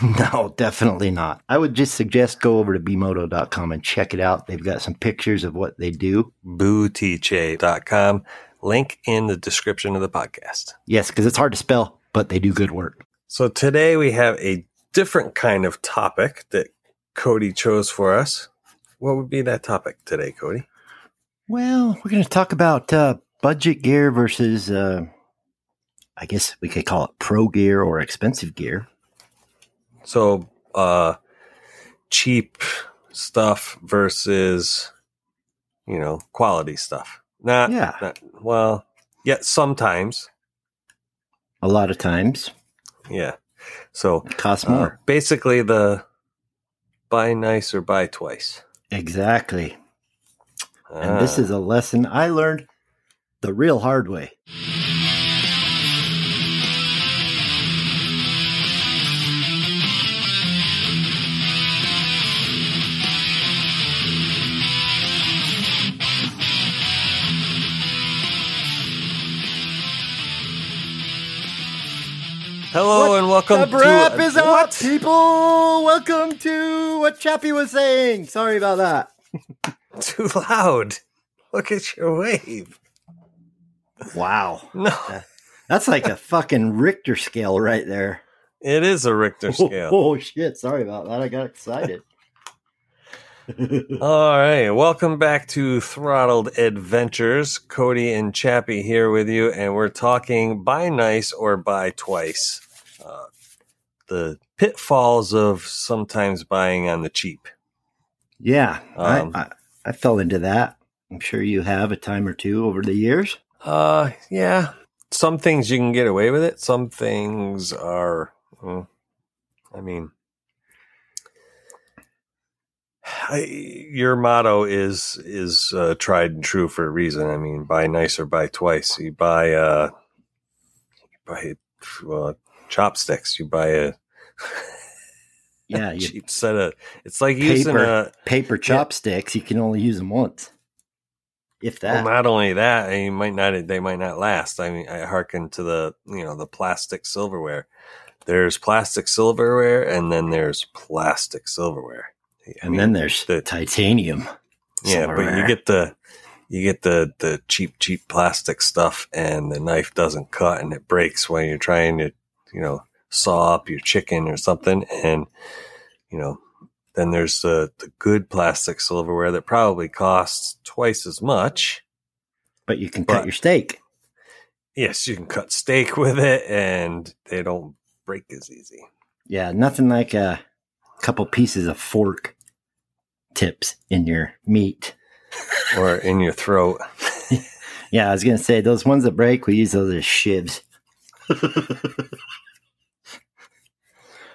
No, definitely not. I would just suggest go over to bmoto.com and check it out. They've got some pictures of what they do. Bootiche.com. Link in the description of the podcast. Yes, because it's hard to spell, but they do good work. So today we have a different kind of topic that Cody chose for us. What would be that topic today, Cody? Well, we're going to talk about uh, budget gear versus, uh, I guess we could call it pro gear or expensive gear. So, uh, cheap stuff versus, you know, quality stuff. Not, Yeah. not well, yeah, sometimes. A lot of times, Yeah. So, it costs uh, more. basically the buy nice or buy twice. Exactly. And this Ah. is a lesson I learned the real hard way. Hello and welcome the wrap to is up, people. Welcome to what Chappie was saying. Sorry about that. Too loud. Look at your wave. Wow. No, That's like a fucking Richter scale right there. it is a Richter oh, scale. Oh, shit. Sorry about that. I got excited. All right, welcome back to Throttled Adventures. Cody and Chappie here with you, and we're talking buy nice or buy twice. Uh, the pitfalls of sometimes buying on the cheap. yeah. Um, I, I, I fell into that. I'm sure you have a time or two over the years. Uh, yeah, some things you can get away with it. Some things are, mm, I mean, I, your motto is is uh, tried and true for a reason. I mean, buy nice or buy twice. You buy uh, you buy well, chopsticks. You buy a Yeah. You cheap set of. It's like using Paper. a. paper chopsticks, you can only use them once. If that. Well, not only that, you might not. They might not last. I mean, I hearken to the you know the plastic silverware. There's plastic silverware, and then there's plastic silverware. I and mean, then there's the- titanium. yeah, but you get the you get the the cheap cheap plastic stuff, and the knife doesn't cut, and it breaks when you're trying to you know saw up your chicken or something, and you know then there's the the good plastic silverware that probably costs twice as much. but you can but- cut your steak. Yes, you can cut steak with it, and they don't break as easy. Yeah, nothing like a couple pieces of fork tips in your meat. Or in your throat. Yeah, I was gonna say those ones that break, we use those as shivs.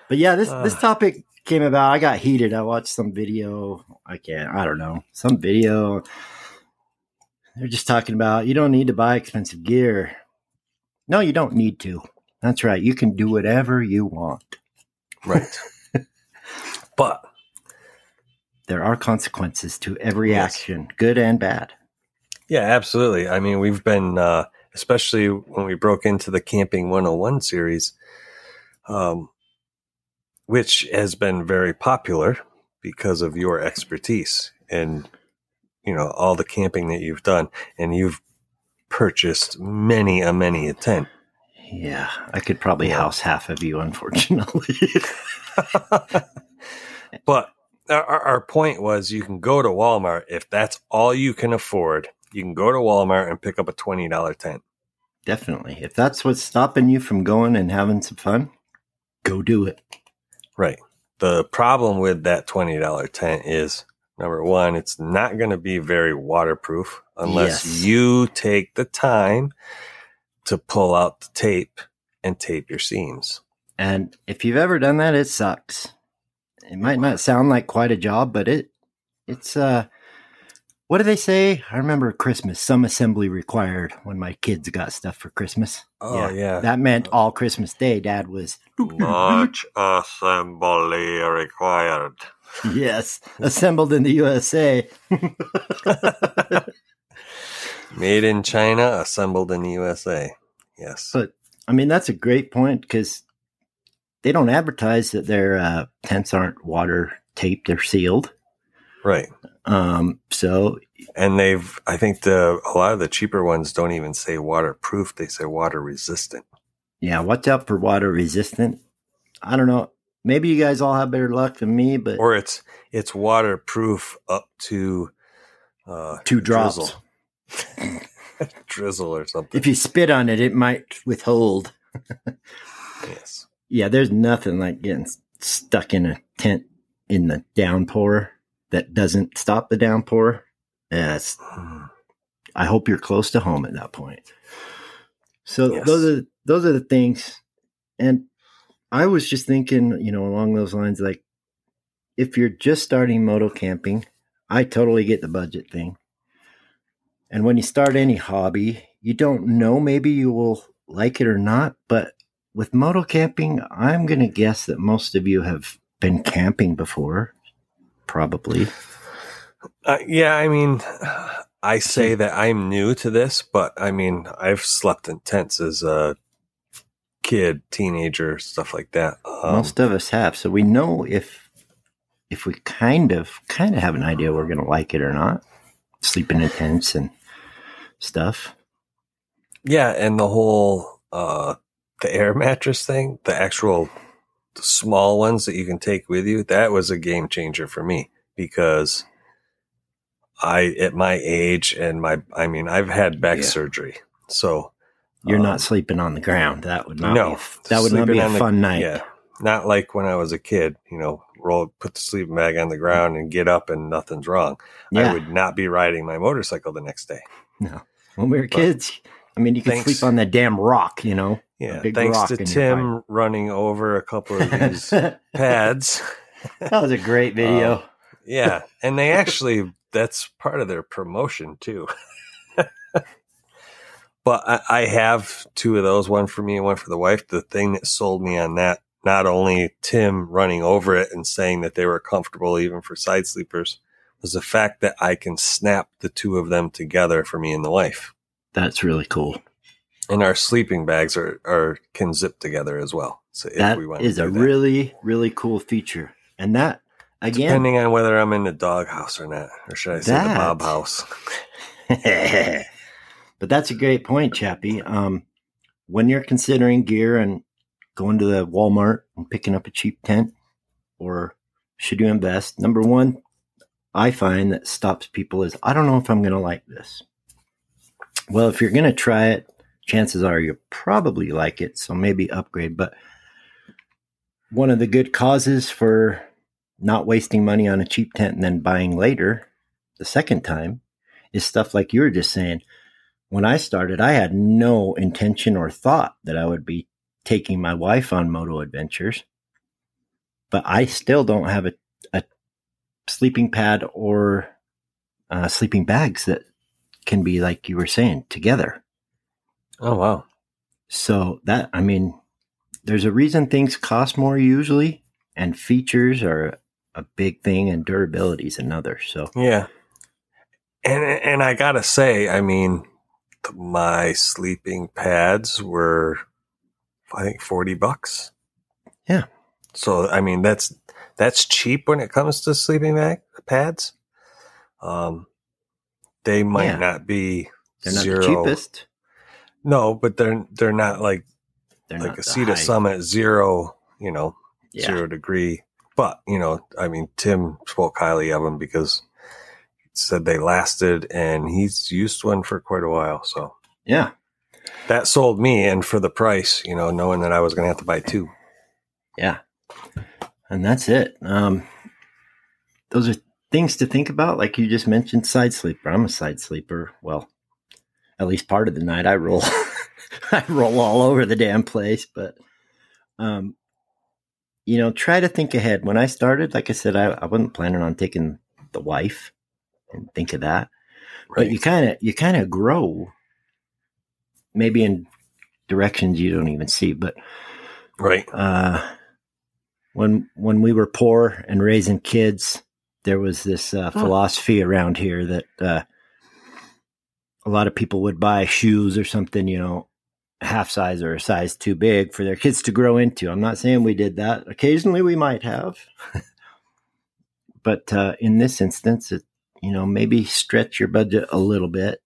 but yeah, this ah. this topic came about. I got heated. I watched some video. I can't. I don't know some video. They're just talking about you don't need to buy expensive gear. No, you don't need to. That's right. You can do whatever you want. Right. but There are consequences to every Yes. action, good and bad. yeah, absolutely. I mean, we've been, uh, especially when we broke into the Camping 101 series, um, which has been very popular because of your expertise and, you know, all the camping that you've done. And you've purchased many a many a tent. Yeah, I could probably house half of you, unfortunately. but our, our point was you can go to Walmart if that's all you can afford. You can go to Walmart and pick up a twenty dollar tent. Definitely. If that's what's stopping you from going and having some fun, go do it. Right. The problem with that twenty dollar tent is number one, it's not going to be very waterproof unless Yes. you take the time to pull out the tape and tape your seams. And if you've ever done that, it sucks. It might not sound like quite a job, but it it's uh what do they say? I remember Christmas, some assembly required when my kids got stuff for Christmas. Oh yeah, That meant all Christmas Day dad was much assembly required. yes, assembled in the USA. Made in China, assembled in the USA. Yes. But I mean, that's a great point because they don't advertise that their uh, tents aren't water taped or sealed. Right. Um, so And they've, I think the, a lot of the cheaper ones don't even say waterproof. They say water resistant. yeah, watch out for water resistant. I don't know. Maybe you guys all have better luck than me, but Or it's, it's waterproof up to, uh, two drops. drizzle. drizzle or something. If you spit on it, it might withhold. yes. Yeah, there's nothing like getting stuck in a tent in the downpour that doesn't stop the downpour. Mm. I hope you're close to home at that point. So Yes. those are those are the things, and I was just thinking, you know, along those lines, like if you're just starting moto camping, I totally get the budget thing. And when you start any hobby, you don't know maybe you will like it or not, but with moto camping, I'm going to guess that most of you have been camping before, probably. Uh, yeah, I mean, I say that I'm new to this, but I mean, I've slept in tents as a kid, teenager, stuff like that. Um, most of us have, so we know if if we kind of kind of have an idea we're going to like it or not. Sleeping in tents and stuff. yeah, and the whole uh, the air mattress thing, the actual small ones that you can take with you, that was a game changer for me because I, at my age and my, I mean, I've had back Yeah. surgery, so You're um, not sleeping on the ground. That would not no, be, that would not be a the- fun night. Yeah, not like when I was a kid. You know, roll, put the sleeping bag on the ground and get up and nothing's wrong. Yeah. I would not be riding my motorcycle the next day. No. When we were kids, I mean, you Thanks. sleep on that damn rock, you know. Yeah, big thanks to Tim running over a couple of these pads. that was a great video. Um, yeah, and they actually that's part of their promotion too. but I, I have two of those, one for me and one for the wife. The thing that sold me on that, not only Tim running over it and saying that they were comfortable even for side sleepers, was the fact that I can snap the two of them together for me and the wife. That's really cool. And our sleeping bags are, are can zip together as well. So if That we want is to a that. really, really cool feature. And that, again, depending on whether I'm in the doghouse or not, or should I say the That- Bob house? but that's a great point, Chappie. Um, when you're considering gear and going to the Walmart and picking up a cheap tent, or should you invest? Number one, I find that stops people is I don't know if I'm going to like this. Well, if you're going to try it, chances are you'll probably like it. So maybe upgrade. But one of the good causes for not wasting money on a cheap tent and then buying later, the second time, is stuff like you were just saying. When I started, I had no intention or thought that I would be taking my wife on moto adventures, but I still don't have a, a sleeping pad or uh, sleeping bags that can be like you were saying together. Oh wow. So that I mean, there's a reason things cost more usually, and features are a big thing, and durability is another. So Yeah. And and I gotta say, I mean, my sleeping pads were, I think, forty bucks. Yeah. So I mean, that's that's cheap when it comes to sleeping bag pads. Um, they might Yeah. not be they're not zero. the cheapest. No, but they're they're not like They're like not a the Sea to high- Summit zero, you know, Yeah. zero degree. But you know, I mean, Tim spoke highly of them because he said they lasted, and he's used one for quite a while. So Yeah. that sold me, and for the price, you know, knowing that I was going to have to buy two. Yeah. And that's it. Um, those are things to think about. Like you just mentioned, side sleeper. I'm a side sleeper. Well, at least part of the night I roll. I roll all over the damn place. But, um, you know, try to think ahead. When I started, like I said, I, I wasn't planning on taking the wife and think of that. But you kind of, you kind of grow maybe in directions you don't even see. But right, uh, when when we were poor and raising kids, there was this uh, Huh. philosophy around here that uh, a lot of people would buy shoes or something, you know, half size or a size too big for their kids to grow into. I'm not saying we did that. Occasionally, we might have, but uh, in this instance, it you know maybe stretch your budget a little bit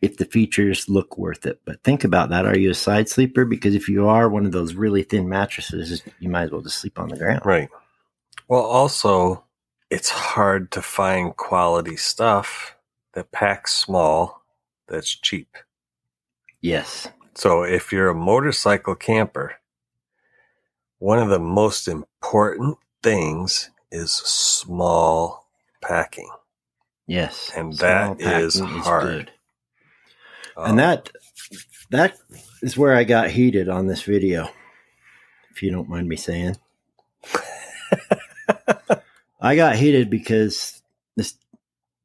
if the features look worth it. But think about that. Are you a side sleeper? Because if you are one of those really thin mattresses, you might as well just sleep on the ground. right. Well, also, it's hard to find quality stuff that packs small that's cheap. Yes. So if you're a motorcycle camper, one of the most important things is small packing. Yes. And that is hard. Um, and that that is where I got heated on this video. If you don't mind me saying. I got heated because this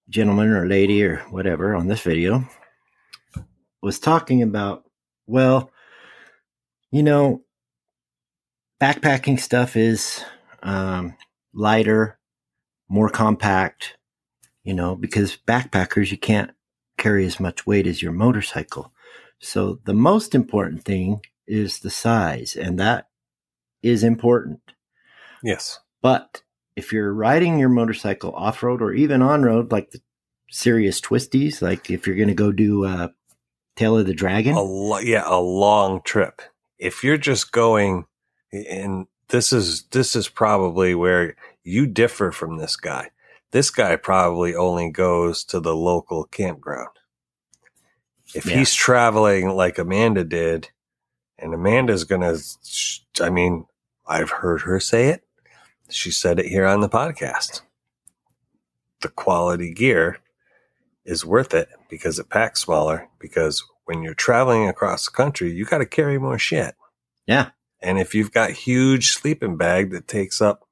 gentleman or lady or whatever on this video was talking about, well, you know, backpacking stuff is um, lighter, more compact, you know, because backpackers, you can't carry as much weight as your motorcycle. So the most important thing is the size, and that is important. yes. But if you're riding your motorcycle off road or even on road, like the serious twisties, like if you're going to go do uh, Tail of the Dragon, A lo- yeah, a long trip. If you're just going and this is this is probably where you differ from this guy. This guy probably only goes to the local campground. If Yeah. he's traveling like Amanda did, and Amanda's gonna, I mean, I've heard her say it. She said it here on the podcast. The quality gear is worth it because it packs smaller. Because when you're traveling across the country, you got to carry more shit. Yeah. And if you've got huge sleeping bag that takes up,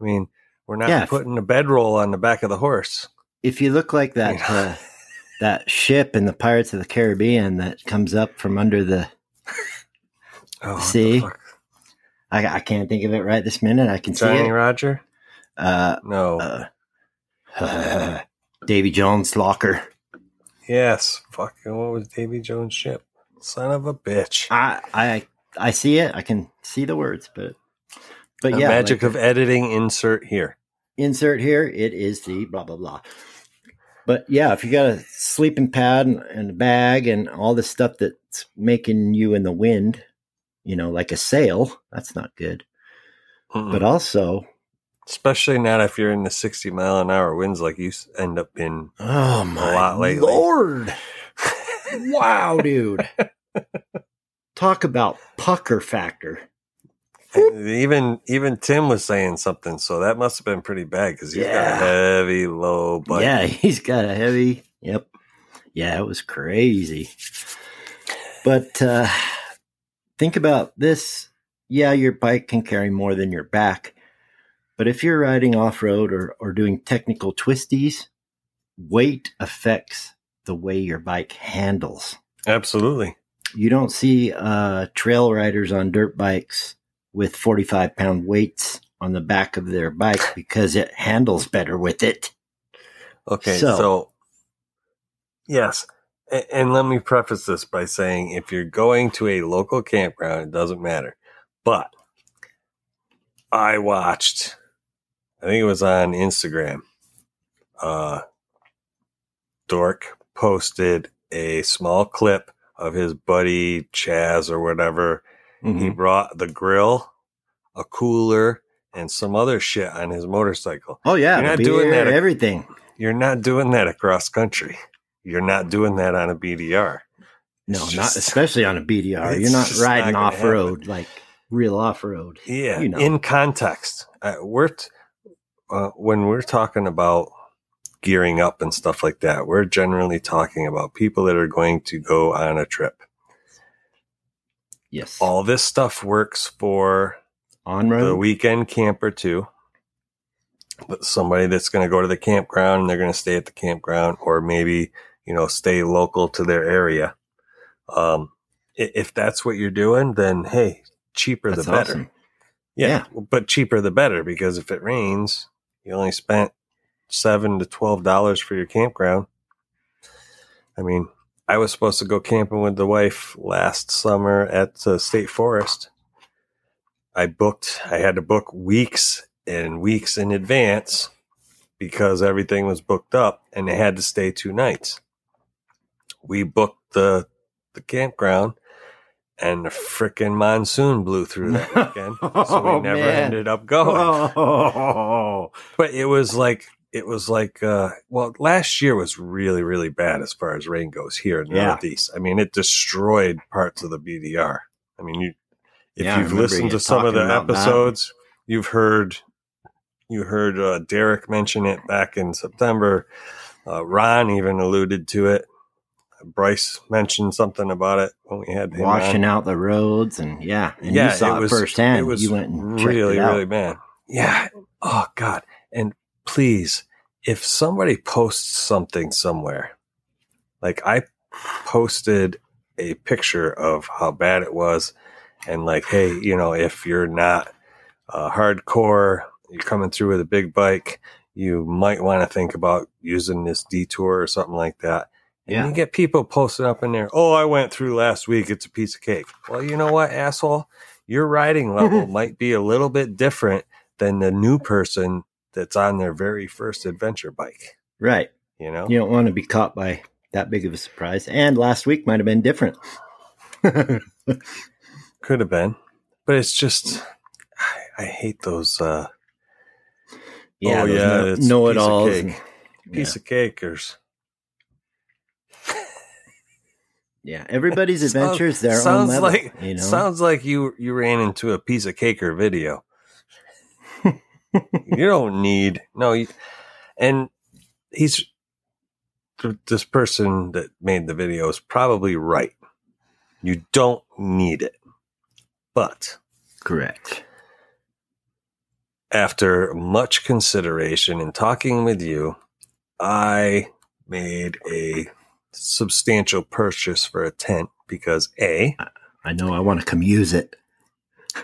I mean, we're not Yeah. putting a bedroll on the back of the horse. if you look like that Yeah. uh, that ship in the Pirates of the Caribbean that comes up from under the, Oh, what the? I, I can't think of it right this minute. I can see Johnny it. Roger? Uh, No. uh, Davy Jones locker. yes. Fucking what was Davy Jones' ship? Son of a bitch. I I I see it. I can see the words, but but the yeah, magic like, of editing insert here. insert here. It is the blah blah blah. But yeah, if you got a sleeping pad and, and a bag and all the stuff that's making you in the wind, you know, like a sail, that's not good. Mm-mm. But also, Especially not if you're in the 60 mile an hour winds like you end up in. oh my lot lately. lord, wow, dude, talk about pucker factor. even even Tim was saying something, so that must have been pretty bad because he's got a heavy low butt. Yeah, he's got a heavy. Yep. Yeah, it was crazy. But uh, think about this. Yeah, your bike can carry more than your back. But if you're riding off road or, or doing technical twisties, weight affects the way your bike handles. Absolutely. You don't see uh, trail riders on dirt bikes with 45 pound weights on the back of their bike because it handles better with it. Okay, So- so, yes, and, let me preface this by saying if you're going to a local campground, it doesn't matter. But I watched, I think it was on Instagram. Uh, Dork posted a small clip of his buddy Chaz or whatever. He Mhm. brought the grill, a cooler, and some other shit on his motorcycle. Oh yeah, You're not doing that- Everything. You're not doing that across country. You're not doing that on a BDR. No, It's not especially on a BDR. You're not just not riding off road like real off road. Yeah, You know. in context, uh, we're t- uh, when we're talking about gearing up and stuff like that, we're generally talking about people that are going to go on a trip. Yes. All this stuff works for on the weekend camper too. But somebody that's going to go to the campground and they're going to stay at the campground, or maybe you know stay local to their area. Um, if that's what you're doing, then hey, cheaper That's the better. awesome. Yeah, but cheaper the better because if it rains, you only spent seven to twelve dollars for your campground. I mean, I was supposed to go camping with the wife last summer at the state forest. I booked. I had to book weeks and weeks in advance because everything was booked up, and they had to stay two nights. We booked the the campground, and the frickin' monsoon blew through that weekend, so we Oh, never man. ended up going Oh, but it was like it was like uh well last year was really really bad as far as rain goes here in the Yeah. northeast i mean it destroyed parts of the bdr i mean you if Yeah, you've listened to some of the about that. episodes you've heard you heard uh, derek mention it back in september uh, ron even alluded to it bryce mentioned something about it when we had him on. washing out the roads and yeah, and yeah, you saw it, firsthand. It was you went and really, really bad. Yeah. Oh God. And please, if somebody posts something somewhere, like I posted a picture of how bad it was, and like, hey, you know, if you're not uh, hardcore, you're coming through with a big bike, you might want to think about using this detour or something like that. And Yeah. you get people posting up in there, oh, I went through last week. It's a piece of cake. Well, you know what, asshole? Your riding level might be a little bit different than the new person that's on their very first adventure bike. Right. You know? You don't want to be caught by that big of a surprise. And last week might have been different. Could have been. But it's just, I, I hate those uh, yeah, Oh, yeah, a know it piece of cake. piece of cakers. Yeah, everybody's adventures their own sounds level. like you know, sounds like you you ran into a piece of cake or video. you don't need no, you, and he's this person that made the video is probably right. You don't need it, but correct. after much consideration and talking with you, I made a substantial purchase for a tent because a I know. I want to come use it.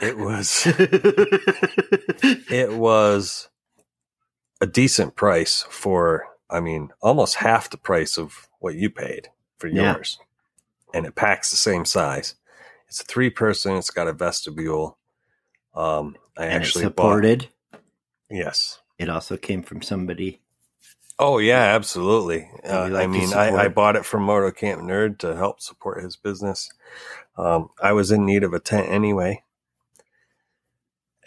it was it was a decent price for i mean almost half the price of what you paid for Yeah. yours and it packs the same size it's a three person it's got a vestibule um i and actually it supported. bought yes It also came from somebody. Oh yeah absolutely. Uh, like i mean I, I bought it from moto camp nerd to help support his business. Um, i was in need of a tent anyway.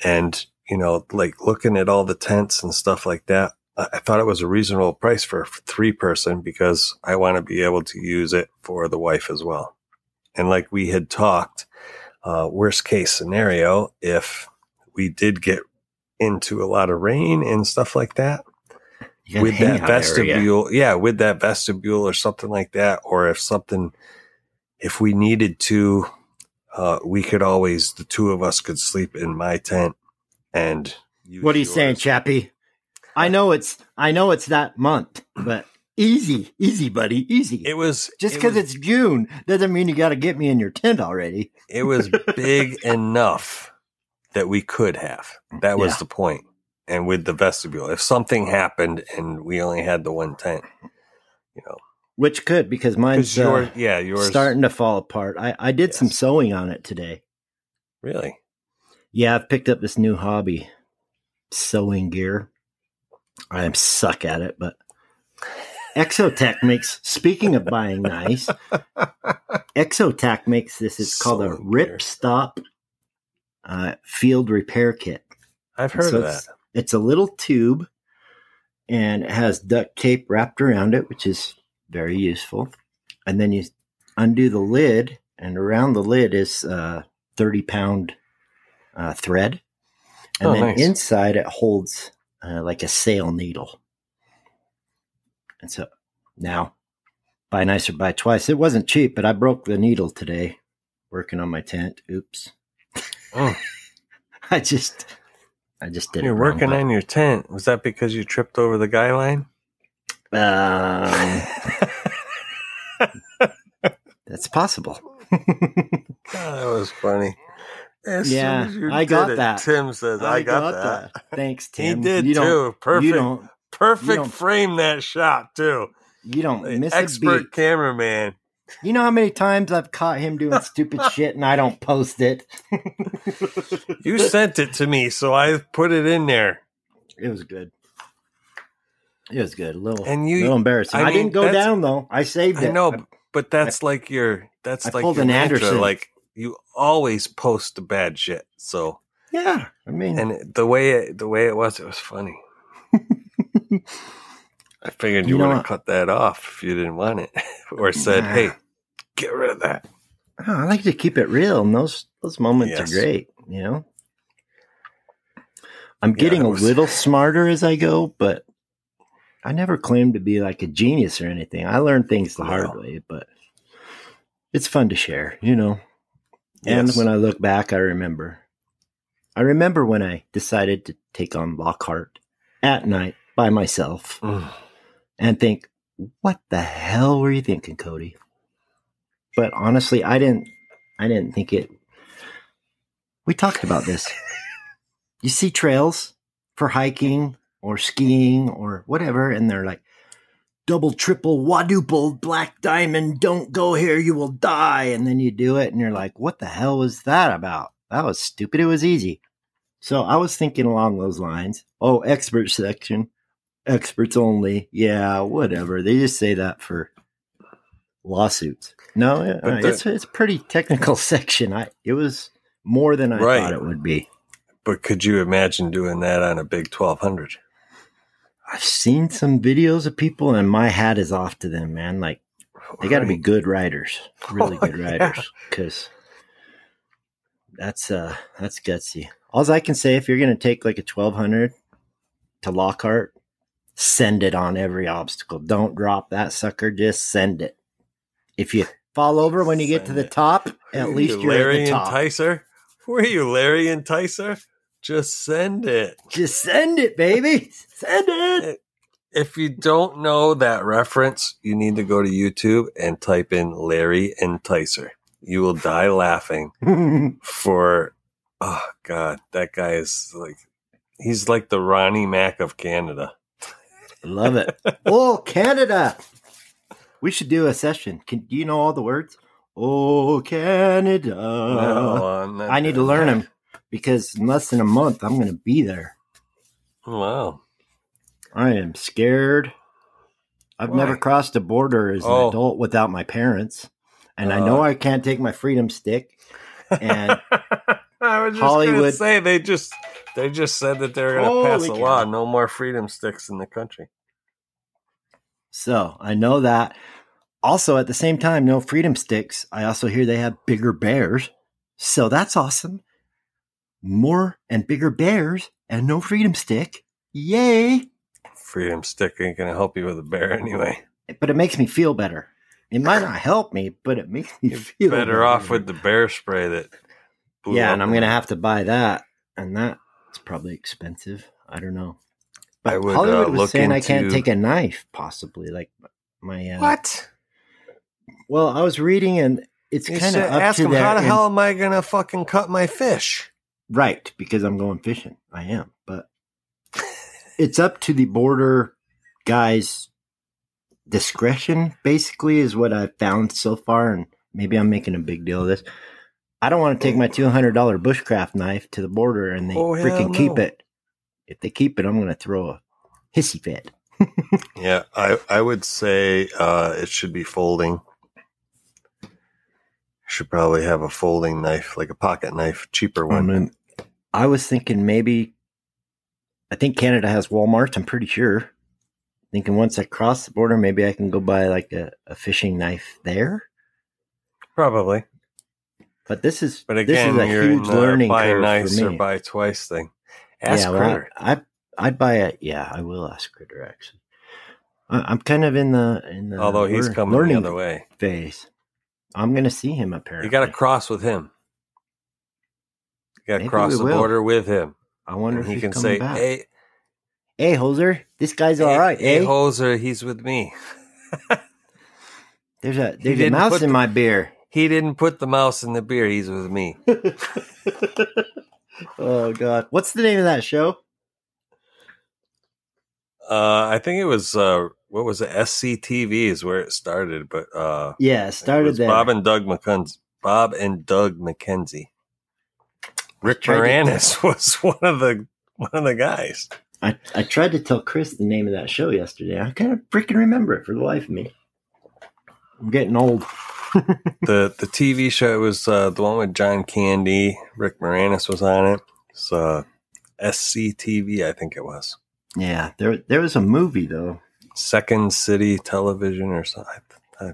And you know like looking at all the tents and stuff like that i, I thought it was a reasonable price for a three person because i want to be able to use it for the wife as well. And like we had talked uh, worst case scenario if we did get into a lot of rain and stuff like that You got a with that area. vestibule yeah with that vestibule or something like that or if something if we needed to uh, we could always the two of us could sleep in my tent and What are you saying. Chappie? I know it's I know it's that month, but easy, easy, buddy, easy. it was Just because was- it's June doesn't mean you got to get me in your tent already. it was big enough that we could have that was Yeah. the point and with the vestibule if something happened and we only had the one tent you know Which could because mine's uh, yeah yours starting to fall apart. I, I did some sewing on it today. really Yeah, I've picked up this new hobby, sewing gear. I am suck at it, but Exotech makes. Speaking of buying nice, Exotech makes this. It's called a Rip weird. Stop uh, Field Repair Kit. I've heard So of that. It's, a little tube, and it has duct tape wrapped around it, which is very useful. And then you undo the lid, and around the lid is a thirty pound uh, thread, and Oh, then nice. inside it holds uh, like a sail needle. And so now, buy nice or buy twice. It wasn't cheap, but I broke the needle today working on my tent. Oops. Mm. I just, I just did You're working on your tent. Was that because you tripped over the guy line? Um, that's possible. That was funny. As Yeah, soon as you I got it, that. Tim says, "I, got, that." Thanks, Tim. He did you don't, too. Perfect, You don't. perfect don't- frame that shot too. You don't miss a expert beat. cameraman. You know how many times I've caught him doing stupid shit and I don't post it. You sent it to me, so I put it in there. It was good. It was good. A little, And you- little embarrassing. I I, mean, didn't go down though. I saved I it. know, but that's like your that's I like pulled your an mantra. Anderson. Like you always post the bad shit. So yeah, I mean, and the way it, the way it was, it was funny. I figured you, You know would have cut that off if you didn't want it, or said, Nah. "Hey, get rid of that." oh, I like to keep it real, and those those moments Yes. are great. You know, I'm Yeah, getting a little smarter as I go, but I never claimed to be like a genius or anything. I learned things the hard way, but it's fun to share. You know, and when I look back, I remember. I remember when I decided to take on Lockhart at night by myself. And think, what the hell were you thinking, Cody? But honestly, I didn't I didn't think it we talked about this. you see trails for hiking or skiing or whatever, and they're like double, triple, quadruple, black diamond, don't go here, you will die. And then you do it, and you're like, what the hell was that about? That was stupid. It was easy. So I was thinking along those lines. Oh, expert section experts only. Yeah, whatever. They just say that for lawsuits. No, the- it's it's pretty technical section. I it was more than I Right. thought it would be. But could you imagine doing that on a big twelve hundred? I've seen some videos of people, and my hat is off to them, man. Like they got to be good riders, really Oh, good riders, because that's uh that's gutsy. All I can say, if you're gonna take like a twelve hundred to Lockhart, send it on every obstacle. Don't drop that sucker. Just send it. If you fall over when you get to Send the top, at least you're Larry at the top. Enticer. Were you Larry Enticer? Just send it. Just send it, baby. Send it. If you don't know that reference, you need to go to YouTube and type in Larry Enticer. You will die laughing for oh god, that guy is like he's like the Ronnie Mac of Canada. Love it. Oh, Canada. We should do a session. Can do you know all the words? Oh, Canada. No, I need to learn them because in less than a month I'm going to be there. Wow. I am scared. I've Why? never crossed a border as an Oh. adult without my parents, and I know Uh. I can't take my freedom stick. And I was just Hollywood- say they just they just said that they're gonna pass a Holy law, no more freedom sticks in the country. so I know that. Also, at the same time, no freedom sticks. I also hear they have bigger bears, so that's awesome. More and bigger bears, and no freedom stick. Yay! Freedom stick ain't gonna help you with a bear anyway. But it makes me feel better. It might not help me, but it makes me You're feel better off with the bear spray that. blew yeah, up and I'm gonna have to buy that, and that's probably expensive. I don't know. I But would, Hollywood uh, was look saying I can't take a knife, possibly. Like my uh, What? Well, I was reading, and it's kind of up ask to him how the in- hell am I gonna fucking cut my fish? right because I'm going fishing. I am, but it's up to the border guys' discretion. Basically, is what I've found so far, and maybe I'm making a big deal of this. I don't want to take my two hundred dollar bushcraft knife to the border and they Oh, hell freaking keep it. If they keep it, I'm going to throw a hissy fit. Yeah, I I would say uh, it should be folding. Should probably have a folding knife, like a pocket knife, cheaper I one. mean, I was thinking maybe. I think Canada has Walmart. I'm pretty sure. Thinking once I cross the border, maybe I can go buy like a, a fishing knife there. Probably, But this is but again, this is a you're huge in the learning buy curve nice for or buy twice thing. Ask yeah, well, Critter. I, I I'd buy a yeah. I will ask Critter actually. I, I'm kind of in the in the Although he's lear- coming the learning other way, phase. I'm gonna see him apparently. you got to cross with him. You got to cross the will. border with him, I wonder and if he can say, back. "Hey, Hey, Hoser, this guy's all hey, right. hey, eh? hoser, he's with me." there's a there's a mouse in the- my beer. He didn't put the mouse in the beer. He's with me. oh God, what's the name of that show? Uh, I think it was uh, what was it? SCTV is where it started, but uh, Yeah, it it started was there. Bob and Doug McKenzie. Bob and Doug McKenzie. Rick Tried to- Moranis was one of the one of the guys. I, I tried to tell Chris the name of that show yesterday. I kind of freaking remember it for the life of me. I'm getting old. The The TV show was uh, the one with John Candy. Rick Moranis was on it. It's uh, SCTV, I think it was. Yeah, there there was a movie though. Second City Television or something. I-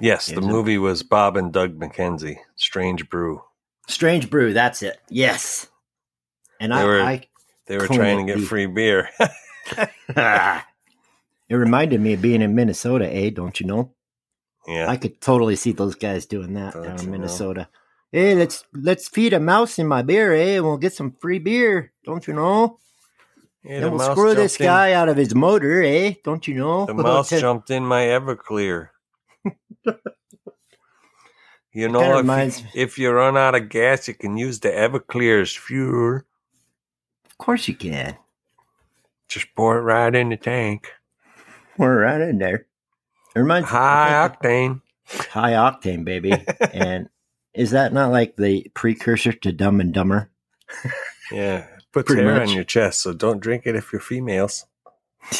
Yes, the it- movie was Bob and Doug McKenzie. Strange Brew. Strange Brew. That's it. Yes. And They I, were- I They were trying to get free beer. it reminded me of being in Minnesota. Eh? Don't you know? Yeah. I could totally see those guys doing that Don't down you in know? Minnesota. Hey, let's let's feed a mouse in my beer, eh? And we'll get some free beer. Don't you know? Yeah, then we'll screw this in- guy out of his motor, eh? Don't you know? the mouse jumped in my Everclear. you know, if, you, if you run out of gas, you can use the Everclear as fuel. Of course you can. Just pour it right in the tank. We're right in there. It reminds High octane. high octane, baby. and is that not like the precursor to Dumb and Dumber? Yeah. Puts Pretty hair much. on your chest, so don't drink it if you're females.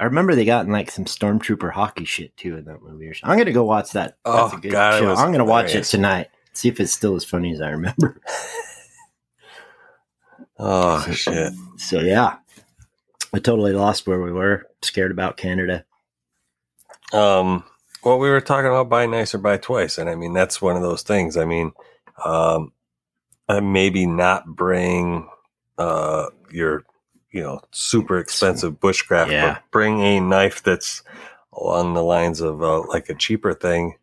I remember they got in like some stormtrooper hockey shit too in that movie. I'm gonna go watch that. That's Oh, a good God, show. I'm gonna watch it tonight. See if it's still as funny as I remember. Oh, shit. So yeah, I totally lost where we were. Scared about Canada. Um, well, we were talking about buy nice or buy twice, and I mean that's one of those things. I mean, um, uh, maybe not bring uh your you know super expensive bushcraft, Yeah. but bring a knife that's along the lines of uh, like a cheaper thing.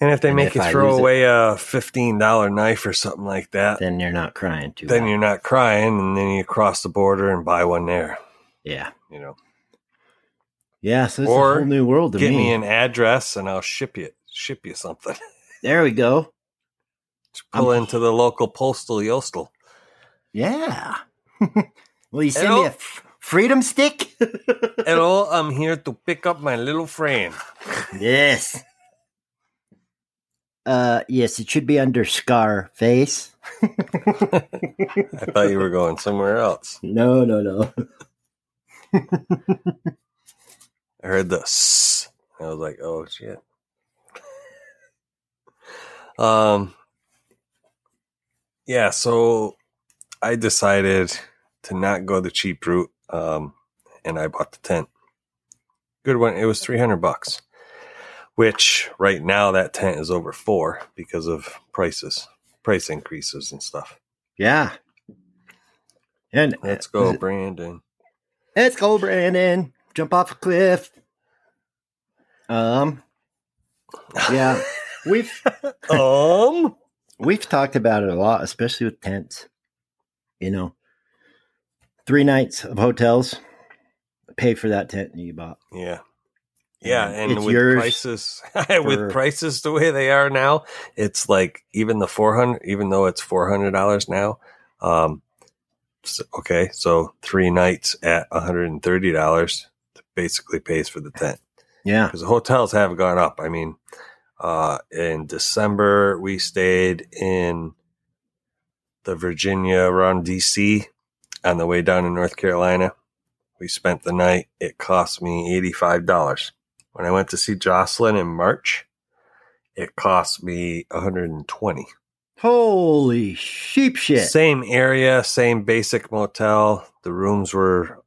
And if they And make if you I throw lose it- away a fifteen dollar knife or something like that, Then you're not crying too. then bad. you're not crying, and then you cross the border and buy one there. yeah, You know, yeah. So it's Or a whole new world to get me. me an address and I'll ship you ship you something. there we go. Just pull I'm- into the local postal yostel. Yeah. Will you send Hello? me a f- freedom stick? Hello, I'm here to pick up my little friend. yes. Uh, yes, it should be under Scar face. I thought you were going somewhere else. No, no, no. I heard the s. I was like, oh shit. Um. Yeah, so I decided to not go the cheap route, um, and I bought the tent. Good one. It was three hundred bucks, which right now that tent is over four because of prices, price increases and stuff. Yeah. And Let's go, Brandon. Let's go, Brandon. Jump off a cliff. Um. Yeah, we've um. we've talked about it a lot, especially with tents. You know, three nights of hotels. Pay for that tent that you bought. Yeah. Yeah, And it's with prices for- with prices the way they are now, it's like even the 400 even though it's $400 now, um okay, so 3 nights at $130 basically pays for the tent Yeah, cuz the hotels have gone up. I mean, uh in December we stayed in the Virginia around DC on the way down to North Carolina. We spent the night. It cost me $85. When I went to see Jocelyn in March, it cost me 120. Holy sheep shit. Same area, same basic motel. The rooms were,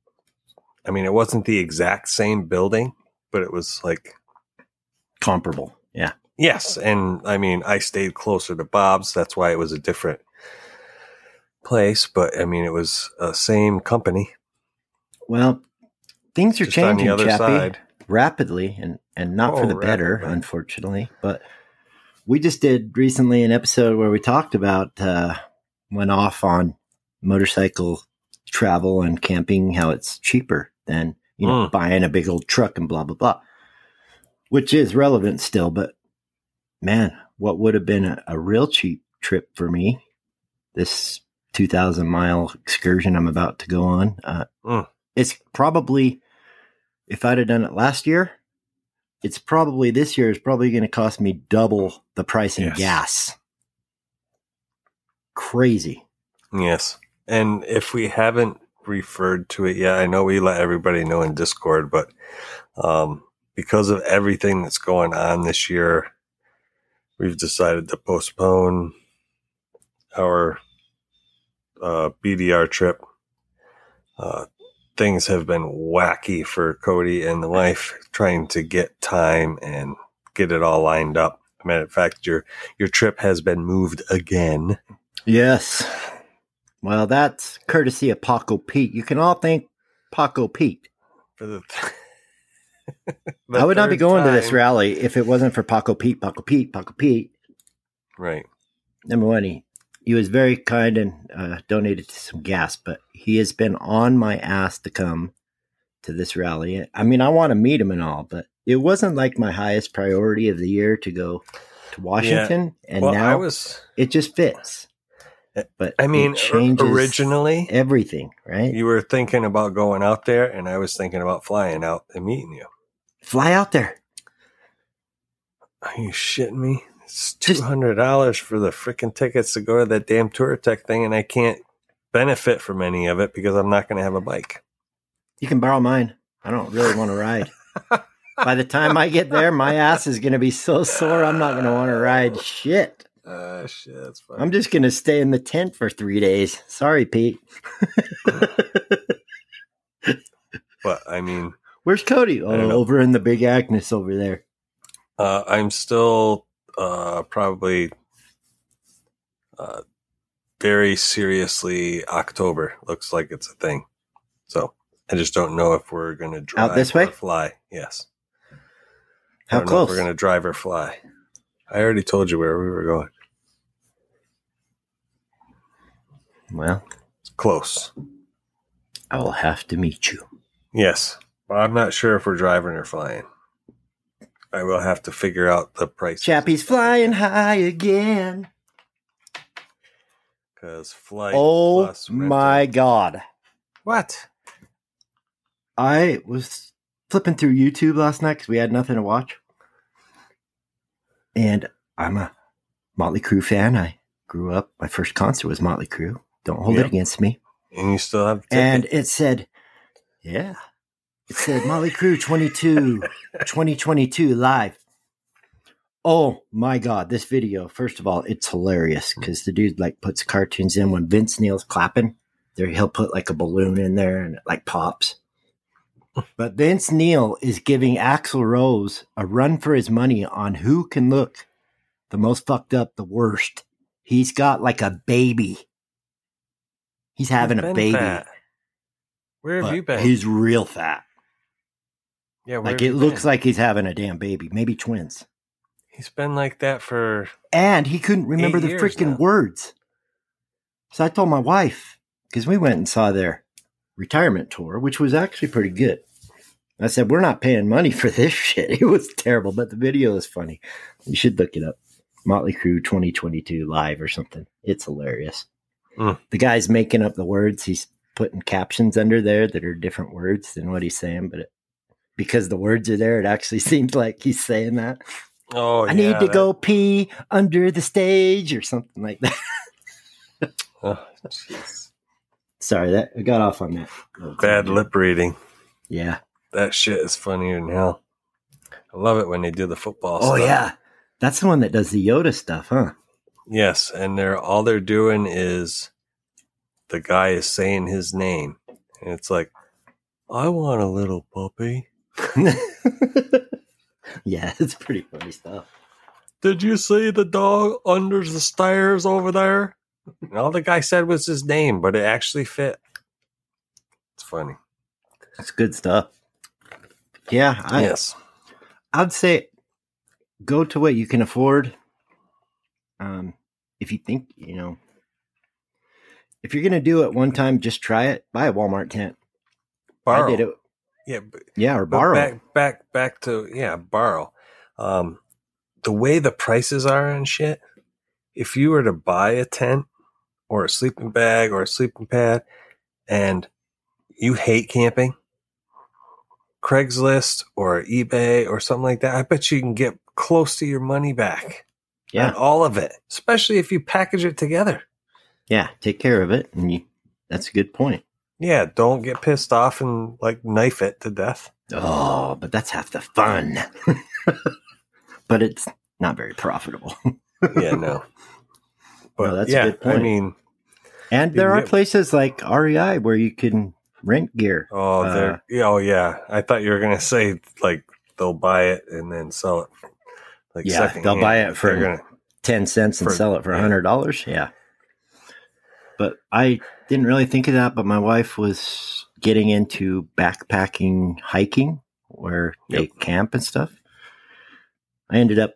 I mean, it wasn't the exact same building, but it was like, Comparable. Yeah. yes. And I mean, I stayed closer to Bob's. That's why it was a different place. But I mean, it was uh, same company. Well, things are just on changing, the other Chappie, side. rapidly, and and not for Oh, the better, unfortunately. But we just did recently an episode where we talked about uh, went off on motorcycle travel and camping, how it's cheaper than you know Mm. buying a big old truck and blah blah blah, which is relevant still. But man, what would have been a, a real cheap trip for me this 2,000 mile excursion I'm about to go on. Uh, Mm. It's probably, if I'd have done it last year, it's probably this year is probably going to cost me double the price in Yes. gas. Crazy. Yes. And if we haven't referred to it yet, I know we let everybody know in Discord, but um, because of everything that's going on this year, we've decided to postpone our uh, BDR trip. Uh, things have been wacky for Cody and the wife trying to get time and get it all lined up. Matter of fact, your your trip has been moved again. Yes. Well, that's courtesy of Paco Pete. You can all thank Paco Pete. for the. I would not be going to this rally if it wasn't for Paco Pete, Paco Pete, Paco Pete. Right. Number one, he, he was very kind and uh, donated some gas, but he has been on my ass to come to this rally. I mean, I want to meet him and all, but it wasn't like my highest priority of the year to go to Washington, and well, now I was. it just fits. Uh, But I mean, it changes originally everything, right? you were thinking about going out there, and I was thinking about flying out and meeting you. Fly out there. Are you shitting me? It's two hundred dollars for the freaking tickets to go to that damn Touratech thing, and I can't benefit from any of it because I'm not going to have a bike. You can borrow mine. I don't really want to ride. By the time I get there, my ass is going to be so sore. I'm not going to want to ride shit. Uh, shit, that's fine. I'm just going to stay in the tent for three days. Sorry, Pete. but I mean, Where's Cody? Oh, over in the big Agnes over there. uh, I'm still uh, probably uh, very seriously October. Looks like it's a thing. So I just don't know if we're going to drive Out this or way? fly. Yes. I How don't know if close? we're going to drive or fly. I already told you where we were going. Well, It's close. I will have to meet you. Yes. But I'm not sure if we're driving or flying. I will have to figure out the price. Chappie's flying high again. Because flight. Oh plus my God. What? I was flipping through YouTube last night because we had nothing to watch. And I'm a Motley Crue fan. I grew up, my first concert was Motley Crue. Don't hold Yep. it against me. And you still have. And it said, yeah, it said Motley Crue 22, 2022 live. Oh my God, this video, first of all, it's hilarious because the dude like puts cartoons in when Vince Neil's clapping. There, he'll put like a balloon in there and it like pops. But Vince Neil is giving Axl Rose a run for his money on who can look the most fucked up, the worst. He's got like a baby. He's having a baby. fat. Where have you been? He's real fat. Yeah, Like it looks been? like he's having a damn baby, maybe twins. he's been like that for. And he couldn't remember the freaking words. So I told my wife, because we went and saw their retirement tour, which was actually pretty good. I said, We're not paying money for this shit. It was terrible, but the video is funny. You should look it up. Motley Crue 2022 live or something. It's hilarious. Mm. The guy's making up the words. He's putting captions under there that are different words than what he's saying, but it, because the words are there, it actually seems like he's saying that. Oh, I yeah, need to that- go pee under the stage or something like that. Oh, jeez. Sorry, that I got off on that. Bad lip reading. Yeah. That shit is funnier than hell. I love it when they do the football. Oh stuff. yeah, that's the one that does the Yoda stuff, huh? Yes, and they're all they're doing is the guy is saying his name, and it's like, I want a little puppy. yeah, it's pretty funny stuff. Did you see the dog under the stairs over there? And all the guy said was his name, but it actually fit. It's funny. It's good stuff. Yeah, I, yes. I'd say go to what you can afford. Um, if you think you know, if you're gonna do it one time, just try it. Buy a Walmart tent. Borrow. I did it. Yeah, but, Yeah, or borrow. back back back to yeah, borrow. Um, the way the prices are and shit. If you were to buy a tent or a sleeping bag or a sleeping pad, and you hate camping, Craigslist or eBay or something like that, I bet you can get close to your money back. Yeah, all of it, especially if you package it together. yeah. Take care of it, and you. That's a good point. Yeah, don't get pissed off and like knife it to death. Oh, but that's half the fun. but it's not very profitable. Yeah, no. But No, that's a good point. I mean, And there are get- places like REI where you can rent gear. oh, Uh, yeah, oh yeah. I thought you were gonna say like they'll buy it and then sell it. Like Yeah, they'll buy it for- gonna, 10 cents and For- sell it for yeah. $100. Yeah. But I didn't really think of that, but my wife was getting into backpacking hiking where they camp and stuff. I ended up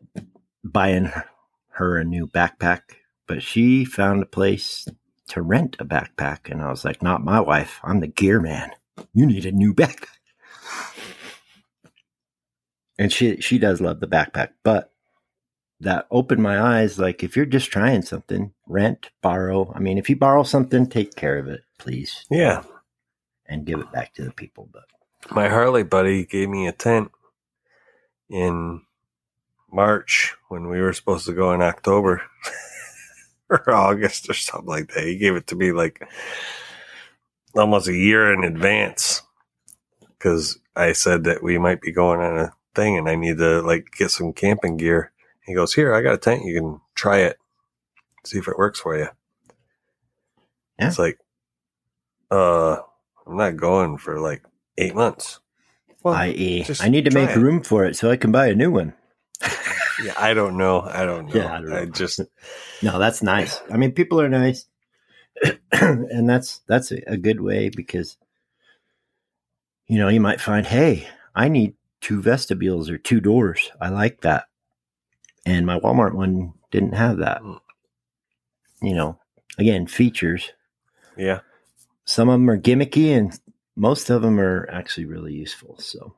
buying her- her a new backpack, but she found a place to rent a backpack. And I was like, not my wife. I'm the gear man. You need a new backpack. And she she does love the backpack, but that opened my eyes. Like, if you're just trying something, rent, borrow. I mean, if you borrow something, take care of it, please, yeah. and give it back to the people. But My Harley buddy gave me a tent in March when we were supposed to go in October or August or something like that. He gave it to me like almost a year in advance because I said that we might be going on a thing and I need to like get some camping gear. He goes, Here, I got a tent. You can try it, see if it works for you. Yeah. It's like, uh, I'm not going for like eight months. Well, i.e., I need to make it. room for it so I can buy a new one. yeah, I don't know. I don't know. Yeah, I don't know. I just No, that's nice. I mean, people are nice, and that's that's a good way because you know you might find, hey, I need two vestibules or two doors. I like that, and my Walmart one didn't have that. Mm. You know, again, features. yeah. Some of them are gimmicky, and most of them are actually really useful. So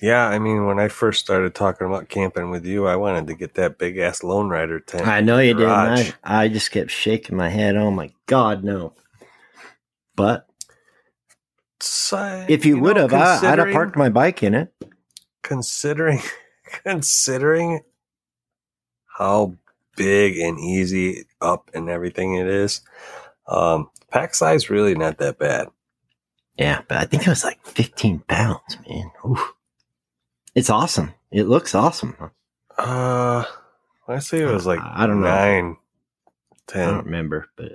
Yeah, I mean, when I first started talking about camping with you, I wanted to get that big ass Lone Rider tent. I know you did. I, I just kept shaking my head. Oh my god, no! But So, If you, know, would have, I, I'd have parked my bike in it. Considering, considering how big and easy up and everything it is, um, pack size really not that bad. Yeah, but I think it was like 15 pounds, man. Oof. It's awesome. It looks awesome. Uh, I say it was like I don't know. nine, I don't remember, but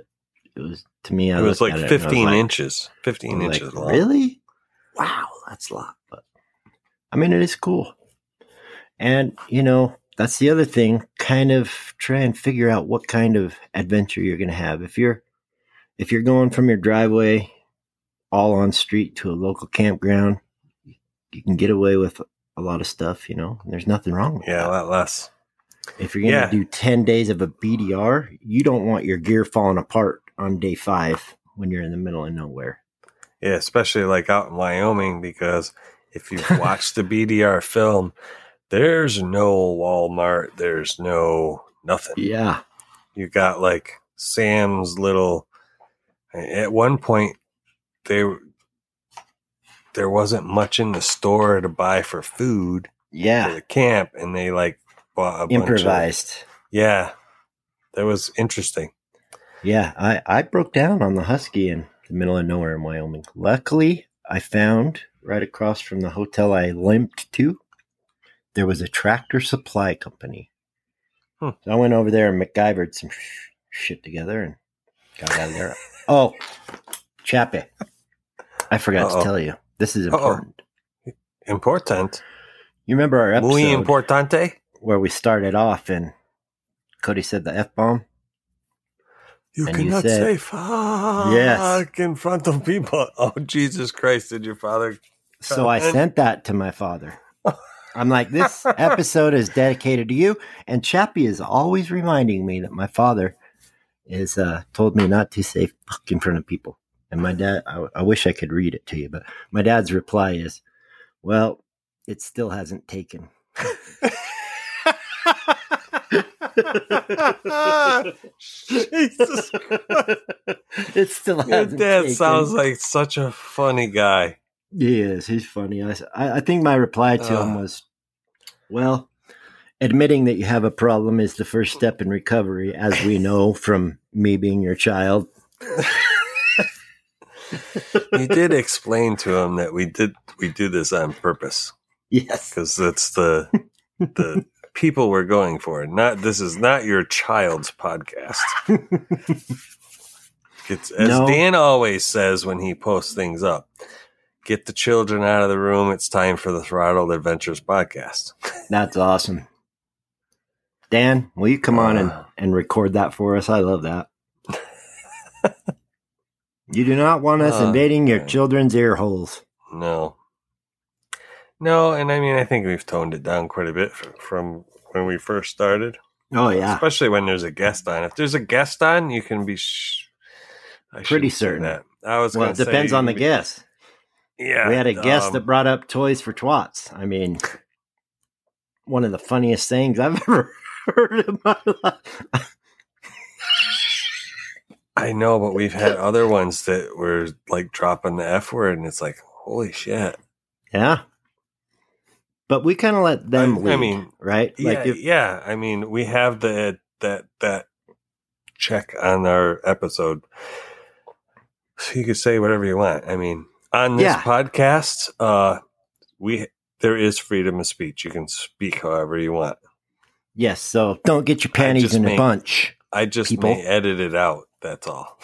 it was to me. I It was like at it and I was 15 like- inches. 15 I was like, inches long. Really? Wow, that's a lot. But I mean, it is cool. And you know, that's the other thing. Kind of try and figure out what kind of adventure you're going to have. If you're if you're going from your driveway all on street to a local campground, you can get away with a lot of stuff. You know, there's nothing wrong with Yeah, a lot less. If you're going to Yeah. do 10 days of a BDR, you don't want your gear falling apart on day five when you're in the middle of nowhere. Yeah, especially like out in Wyoming, because if you've watched the BDR film, there's no Walmart, there's no nothing. Yeah. You got like Sam's little. At one point, they there wasn't much in the store to buy for food for Yeah. the camp, and they like bought a of Improvised. yeah, that was interesting. Yeah, I, I broke down on the Husky in the middle of nowhere in Wyoming. Luckily, I found right across from the hotel I limped to, there was a tractor supply company. Hmm. So I went over there and MacGyvered some sh- shit together and got out of there. oh, Chappie, I forgot Uh-oh. to tell you. This is Uh-oh. important. Important. You remember our episode Muy importante. where we started off and Cody said the F bomb? You And you cannot said- say fuck Yes. in front of people. Oh, Jesus Christ. Did your father? So I sent that to my father. I'm like, this episode is dedicated to you. And Chappie is always reminding me that my father is uh, told me not to say fuck in front of people. And my dad, I, I wish I could read it to you, but my dad's reply is, well, it still hasn't taken. Jesus Christ. it still Your hasn't dad taken. sounds like such a funny guy. He is. He's funny. I, I think my reply to him was, well, admitting that you have a problem is the first step in recovery, as we know from me being your child. You did explain to him that we did we do this on purpose Yes. because that's the the people we're going for. Not this is not your child's podcast. It's as No. Dan always says when he posts things up. Get the children out of the room. It's time for the Throttled Adventures podcast. That's awesome. Dan, will you come on and, Uh. and record that for us? I love that. you do not want us Uh, invading your children's ear holes. No. No, and I mean, I think we've toned it down quite a bit from, from when we first started. Oh, yeah. Especially when there's a guest on. If there's a guest on, you can be sh- Pretty certain. that. I was Well, it depends on the guest. Yeah. we had a guest um, that brought up toys for twats. I mean, one of the funniest things I've ever heard in my life. I know, but we've had other ones that were like dropping the F word, and it's like, holy shit. Yeah. But we kind of let them I- I mean, right? yeah, Like if, yeah. I mean, we have the that that check on our episode, so you could say whatever you want. I mean, on this Yeah. podcast, uh, we there is freedom of speech. You can speak however you want. yes, so don't get your panties in a bunch. I just People. may edit it out. That's all.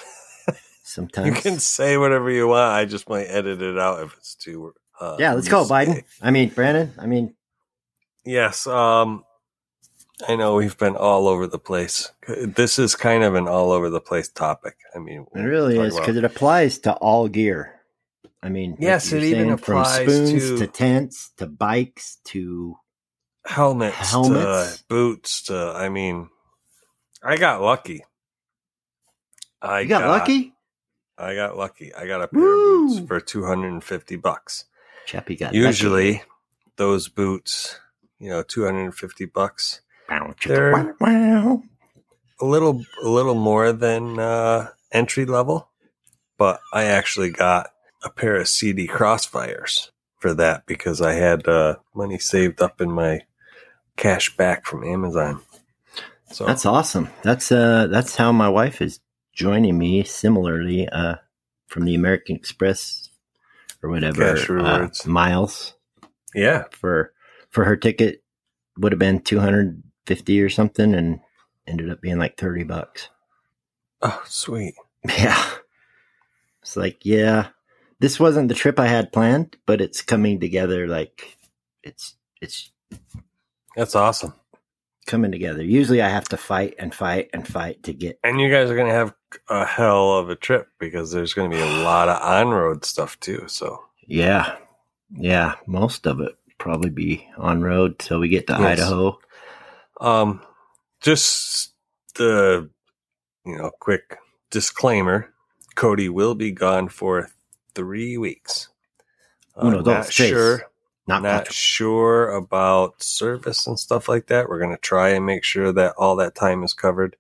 Sometimes. You can say whatever you want. I just might edit it out if it's too. Uh, yeah, let's go. Biden. I mean, Brandon. I mean, Yes. Um, I know we've been all over the place. This is kind of an all over the place topic. I mean, it really is because it applies to all gear. I mean, Yes, it even applies from spoons to- to tents to bikes to helmets, Helmets? to boots, to I mean, I got lucky. I you got, lucky. I got lucky. I got a pair of boots for two hundred and fifty bucks. Chappie got Usually, those boots, you know, two hundred and fifty bucks. They're- a little a little more than uh, entry level, but I actually got a pair of Sidi Crossfires for that because I had uh, money saved up in my cash back from Amazon. So That's awesome. That's uh that's how my wife is joining me similarly uh from the American Express or whatever Cash uh, miles yeah, for for her ticket would have been 250 or something and ended up being like 30 bucks. oh sweet. Yeah. It's like, yeah, this wasn't the trip I had planned, but it's coming together like it's it's That's awesome. coming together. Usually I have to fight and fight and fight to get And you guys are gonna have a hell of a trip because there's gonna be a lot of on road stuff too. So Yeah. Yeah. Most of it probably be on road till we get to Yes. Idaho. Um, just the you know quick disclaimer: Cody will be gone for three weeks. Uh, Uno, not sure, Not, not sure about service and stuff like that. We're gonna try and make sure that all that time is covered.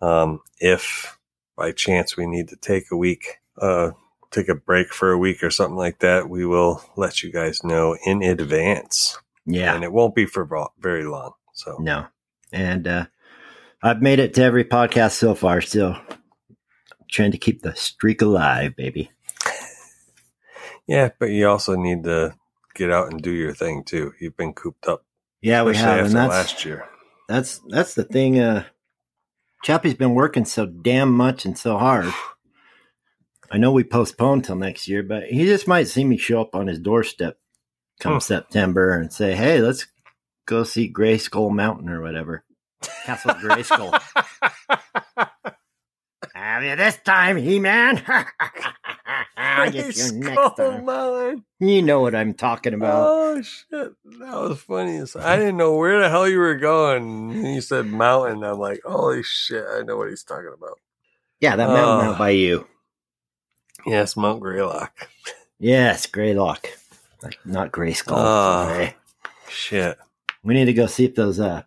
Um, if by chance we need to take a week, uh, take a break for a week or something like that, we will let you guys know in advance, Yeah. and it won't be for very long. So. No. And uh I've made it to every podcast so far, so trying to keep the streak alive, baby. Yeah, but you also need to get out and do your thing too. You've been cooped up, Yeah, we have, and that's last year. that's that's the thing. Uh, Chappie's been working so damn much and so hard. I know we postponed till next year, but he just might see me show up on his doorstep come Hmm. September and say, "Hey, let's go see Gray Skull Mountain or whatever." Castle Gray Skull. Have you this time, He Man? I'll get you next time. Mountain. You know what I'm talking about. Oh shit, that was funny. I didn't know where the hell you were going. And you said mountain. I'm like, holy shit, I know what he's talking about. Yeah, that mountain Oh. out by you. Yes, Mount Greylock. Yes, Greylock. Like not Gray Skull. Oh. Shit. We need to go see if those uh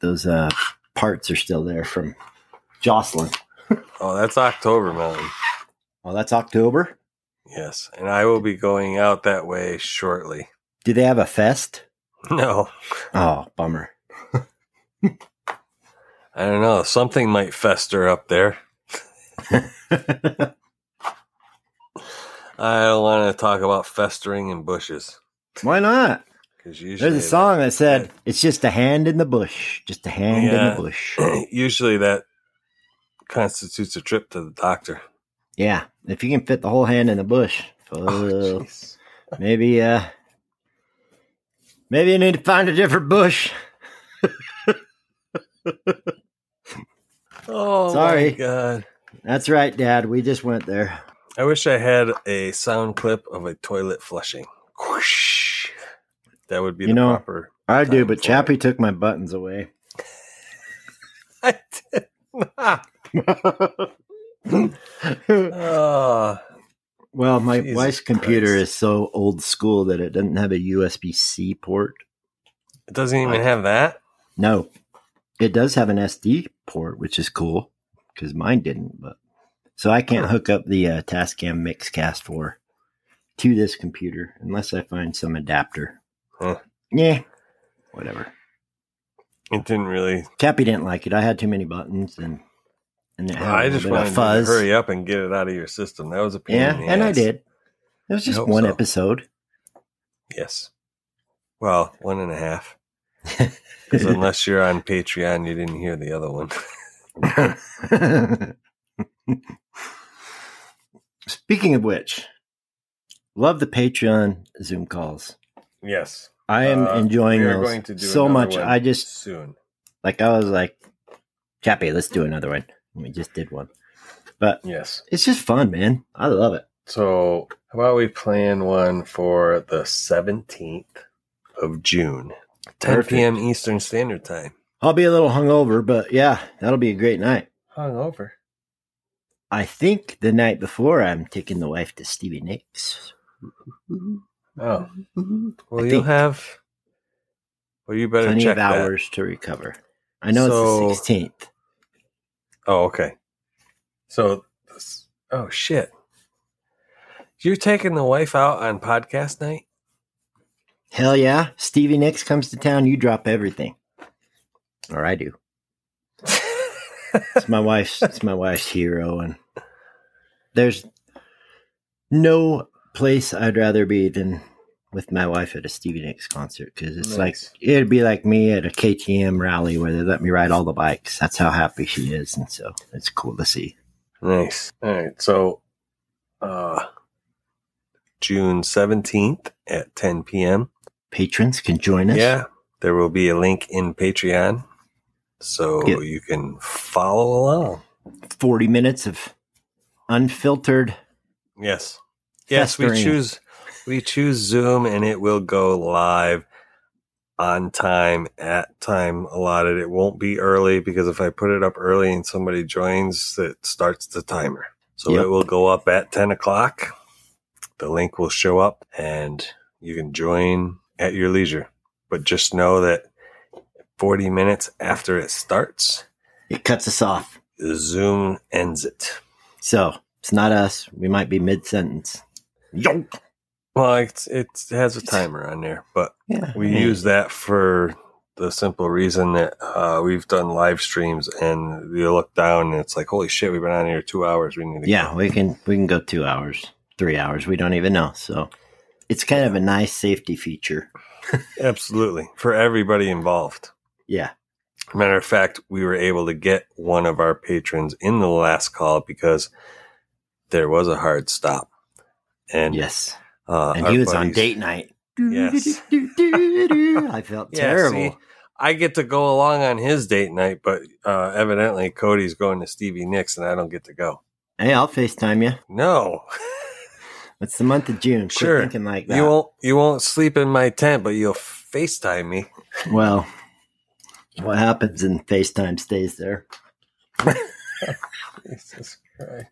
those uh parts are still there from Jocelyn. Oh, that's October Mountain. Oh, that's October. Yes, and I will be going out that way shortly. Do they have a fest? No, Oh, bummer. I don't know. Something might fester up there. I don't want to talk about festering in bushes Why not? because usually There's a song that said it's just a hand in the bush, just a hand in the bush. usually that constitutes a trip to the doctor. Yeah, if you can fit the whole hand in the bush, Oh, maybe uh maybe you need to find a different bush. oh Sorry. my god! That's right, Dad. We just went there. I wish I had a sound clip of a toilet flushing. Whoosh. That would be You the know, proper. I do, but Chappie took my buttons away. I did not. Oh, well, my Jesus wife's computer Christ. is so old school that it doesn't have a USB C port. it doesn't even have that. No, it does have an SD port, which is cool because mine didn't. But so I can't hook up the uh, Tascam Mixcast 4 to this computer unless I find some adapter. Huh. Yeah, whatever. It didn't really. Chappie didn't like it. I had too many buttons and and it had a I just wanted fuzz. to hurry up and get it out of your system. That was a pain. Yeah, in the and I did. It was just one so. episode. Yes. Well, one and a half. Because unless you're on Patreon, you didn't hear the other one. Speaking of which, love the Patreon Zoom calls. yes. I am Uh, enjoying those going to do so much. I just soon. like I was like, Chappie, let's do another one. We just did one, but Yes. it's just fun, man. I love it. So, how about we plan one for the 17th of June, 10 Perfect. p.m. Eastern Standard Time? I'll be a little hungover, but yeah, that'll be a great night. Hungover. I think the night before I'm taking the wife to Stevie Nicks. Oh, well, you'll have. Well, you better plenty check of that. hours to recover. I know So- it's the 16th. Oh, okay. So, oh shit! You're taking the wife out on podcast night? Hell yeah. Stevie Nicks comes to town, you drop everything. Or I do. It's my wife's it's my wife's hero and there's no place I'd rather be than with my wife at a Stevie Nicks concert because it's like it'd be like me at a KTM rally where they let me ride all the bikes. That's how happy she is, and so it's cool to see. Nice. All right. So, uh, June 17th at 10 p.m. Patrons can join us. Yeah. There will be a link in Patreon. So Yeah. you can follow along. forty minutes of unfiltered. Yes. Yes, we Festering. choose we choose Zoom and it will go live on time at time allotted. It won't be early because if I put it up early and somebody joins, it starts the timer. So Yep. it will go up at 10 o'clock. The link will show up and you can join at your leisure. But just know that 40 minutes after it starts, It cuts us off. Zoom ends it. So it's not us. We might be mid sentence. Yo. Well, it's, it has a timer on there, but Yeah. we yeah. use that for the simple reason that uh, we've done live streams and you look down and it's like, holy shit, we've been on here two hours. We need to Yeah, go. we can we can go two hours, three hours. We don't even know. So it's kind of a nice safety feature. Absolutely. For everybody involved. Yeah. Matter of fact, we were able to get one of our patrons in the last call because there was a hard stop. And Yes. Uh, And he was on date night. Yes. I felt Yeah, terrible. see, I get to go along on his date night, but uh, evidently Cody's going to Stevie Nicks and I don't get to go. Hey, I'll FaceTime you. No. It's the month of June. Quit Sure. thinking like that. You won't you won't sleep in my tent, but you'll FaceTime me. Well, what happens in FaceTime stays there. Jesus Christ.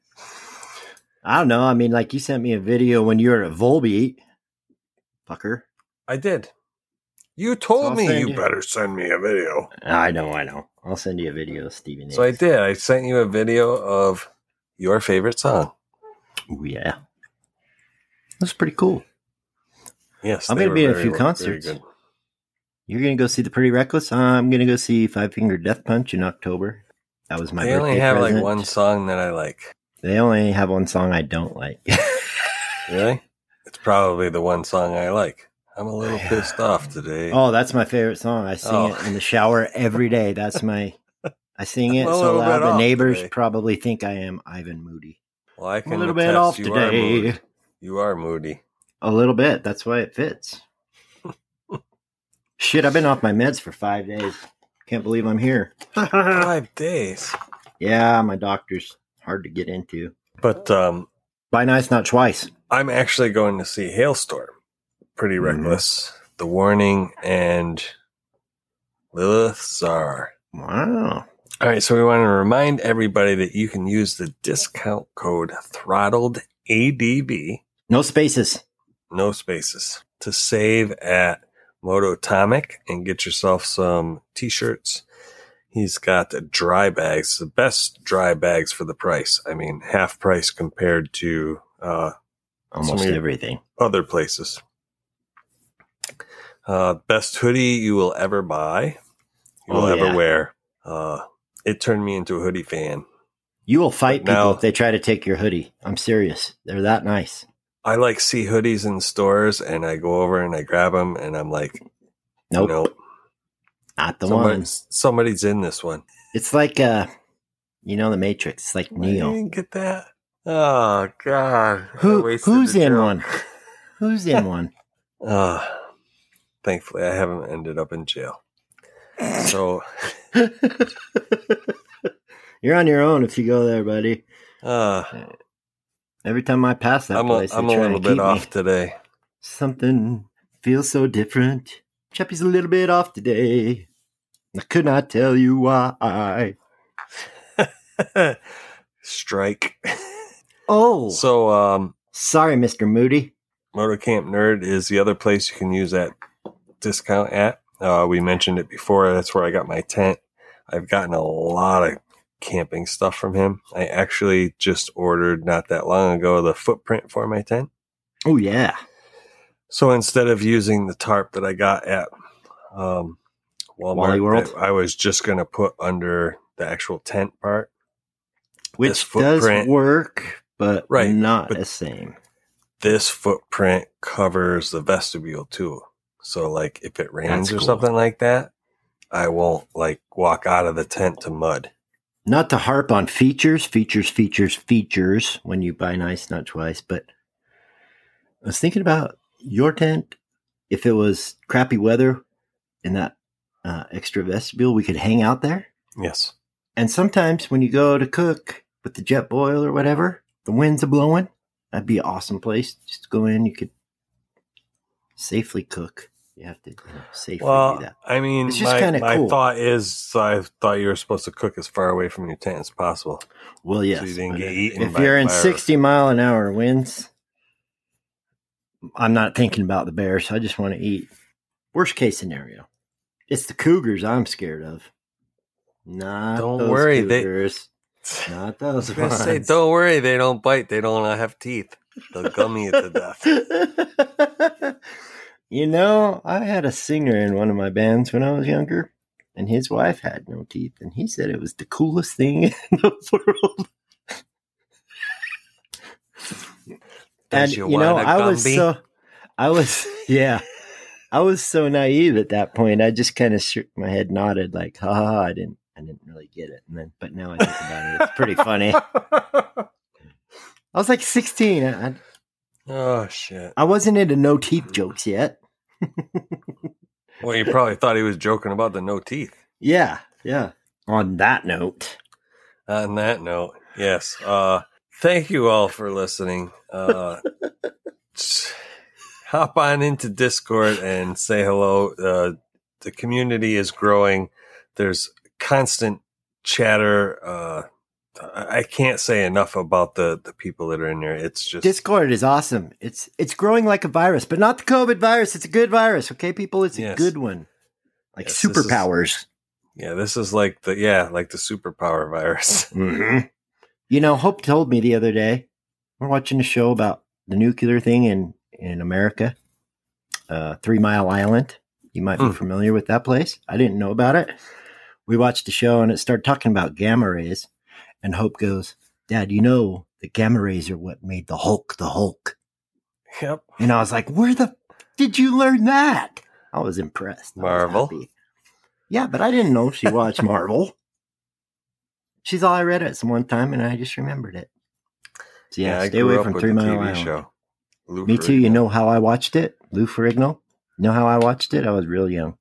I don't know. I mean, like you sent me a video when you were at Volbeat, fucker. I did. You told I'll me you you- better send me a video. I know, I know. I'll send you a video, Stevie. So I did. I sent you a video of your favorite song. Ooh, yeah. That's pretty cool. Yes, I'm they gonna be at a few very concerts. You're gonna go see the Pretty Reckless. I'm gonna go see Five Finger Death Punch in October. That was my. They only have like one song that I like. They only have one song I don't like. Really? It's probably the one song I like. I'm a little Yeah. pissed off today. oh, that's my favorite song. I sing Oh. it in the shower every day. That's my. I sing it so loud the neighbors today. probably think I am Ivan Moody. well, I I'm can a little bit off you today. moody. You are moody. A little bit. That's why it fits. Shit, I've been off my meds for five days. Can't believe I'm here. Five days. yeah, my doctor's hard to get into. But um, By nice, not twice. I'm actually going to see Halestorm. Pretty Mhm. reckless. The Warning and Lilith Czar. Wow. All right, so we want to remind everybody that you can use the discount code throttled ADB, No spaces. no spaces, to save at Mototomic and get yourself some t-shirts. He's got dry bags, the best dry bags for the price. I mean, half price compared to uh, Almost everything. other places. Uh, best hoodie you will ever buy, you will Oh, ever yeah. wear. Uh, it turned me into a hoodie fan. You will fight But people now- if they try to take your hoodie. I'm serious. They're that nice. I like see hoodies in stores, and I go over and I grab them, and I'm like, Nope, nope, not the somebody- one. somebody's in this one. It's like uh, you know, the Matrix. It's like I Neo. didn't get that. Oh God, Who who's in joke. one? Who's in one? Uh, thankfully, I haven't ended up in jail. So, You're on your own if you go there, buddy. uh, Every time I pass that I'm place, they I'm a little bit keep me. off today. Something feels so different. Chappie's a little bit off today. I could not tell you why. Strike. Oh, So, um, sorry, Mister Moody. Moto Camp Nerd is the other place you can use that discount at. Uh, we mentioned it before. That's where I got my tent. I've gotten a lot of camping stuff from him. I actually just ordered not that long ago the footprint for my tent. Oh yeah, So instead of using the tarp that I got at um, Walmart, Wally World? I, I was just going to put under the actual tent part. which does work, but Right, not but- the same. This footprint covers the vestibule too. So like if it rains That's or cool. something like that, I won't like walk out of the tent to mud. Not to harp on features, features, features, features when you buy nice, not twice, but I was thinking about your tent. If it was crappy weather in that uh, extra vestibule, we could hang out there. Yes. And sometimes when you go to cook with the Jetboil or whatever, the winds are blowing. That'd be an awesome place. Just go in, you could safely cook. You have to you know, safely do that. I mean, It's just my, kinda my cool. thought is I thought you were supposed to cook as far away from your tent as possible. Well, yes. you didn't get if- eaten if you're in virus. 60 mile an hour winds, I'm not thinking about the bears. I just want to eat. Worst case scenario, it's the cougars I'm scared of. Not Don't those worry, they- cougars. Not I was those ones. say, don't worry, they don't bite. They don't uh, have teeth. They'll gum you to death. You know, I had a singer in one of my bands when I was younger, and his wife had no teeth, and he said it was the coolest thing in the world. And you, you know, I was so, I was, yeah, I was so naive at that point. I just kind of shook my head, nodded, like, ha ha. ha. I didn't, I didn't really get it. And then, but now I think about it, it's pretty funny. I was like 16. I, I, oh shit! I wasn't into no teeth jokes yet. Well, you probably thought he was joking about the no teeth. Yeah, yeah. On that note, On that note, yes. Uh, thank you all for listening. Uh, hop on into Discord and say hello. Uh, the community is growing. There's constant chatter. Uh, I can't say enough about the, the people that are in there. It's just Discord is awesome. It's it's growing like a virus, but not the COVID virus. It's a good virus, okay, people? It's a Yes. good one. Like Yes, this is- superpowers. yeah. This is like the yeah, like the superpower virus. Mm-hmm. You know, Hope told me the other day. We're watching a show about the nuclear thing in in America, uh, Three Mile Island. You might be Hmm. familiar with that place. I didn't know about it. We watched the show and it started talking about gamma rays. And Hope goes, "Dad, you know the gamma rays are what made the Hulk the Hulk." Yep. And I was like, "Where the f- did you learn that?" I was impressed. I was Marvel. happy. Yeah, but I didn't know she watched Marvel. She's all I read it some one time, and I just remembered it. So yeah, I stay away from Three Mile TV Island. show. Lou Me too. You know how I watched it? Lou Ferrigno. You know how I watched it? I was real young.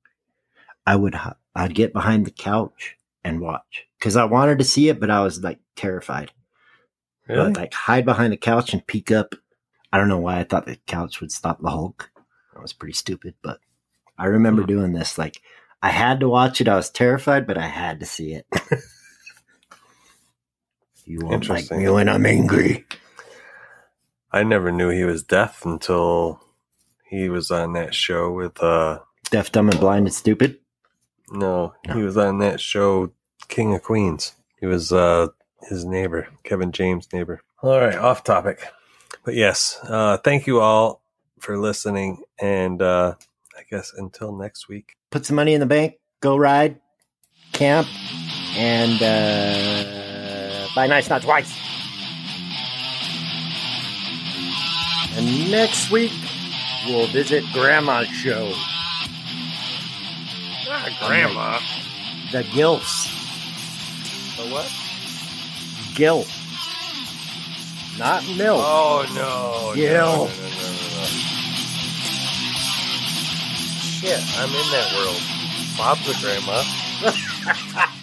I would I'd get behind the couch and watch because I wanted to see it, but I was like terrified. Really? Like hide behind the couch and peek up. I don't know why I thought the couch would stop the Hulk. That was pretty stupid, but I remember Hmm. doing this. Like I had to watch it. I was terrified, but I had to see it. you won't like me when I'm angry. I never knew he was deaf until he was on that show with uh Deaf, dumb, and blind and stupid. no, No. he was on that show King of Queens. He was uh his neighbor, Kevin James' neighbor. All right, off topic. But yes, uh thank you all for listening and uh I guess until next week. Put some money in the bank. Go ride, camp, and uh, buy nice, not twice. And next week we'll visit Grandma's show. Ah, grandma. The Gilfs. The what? Gil. Not milk. Oh no. Gil. No, no, no, no, no, no. Shit, I'm in that world. Bob's a grandma.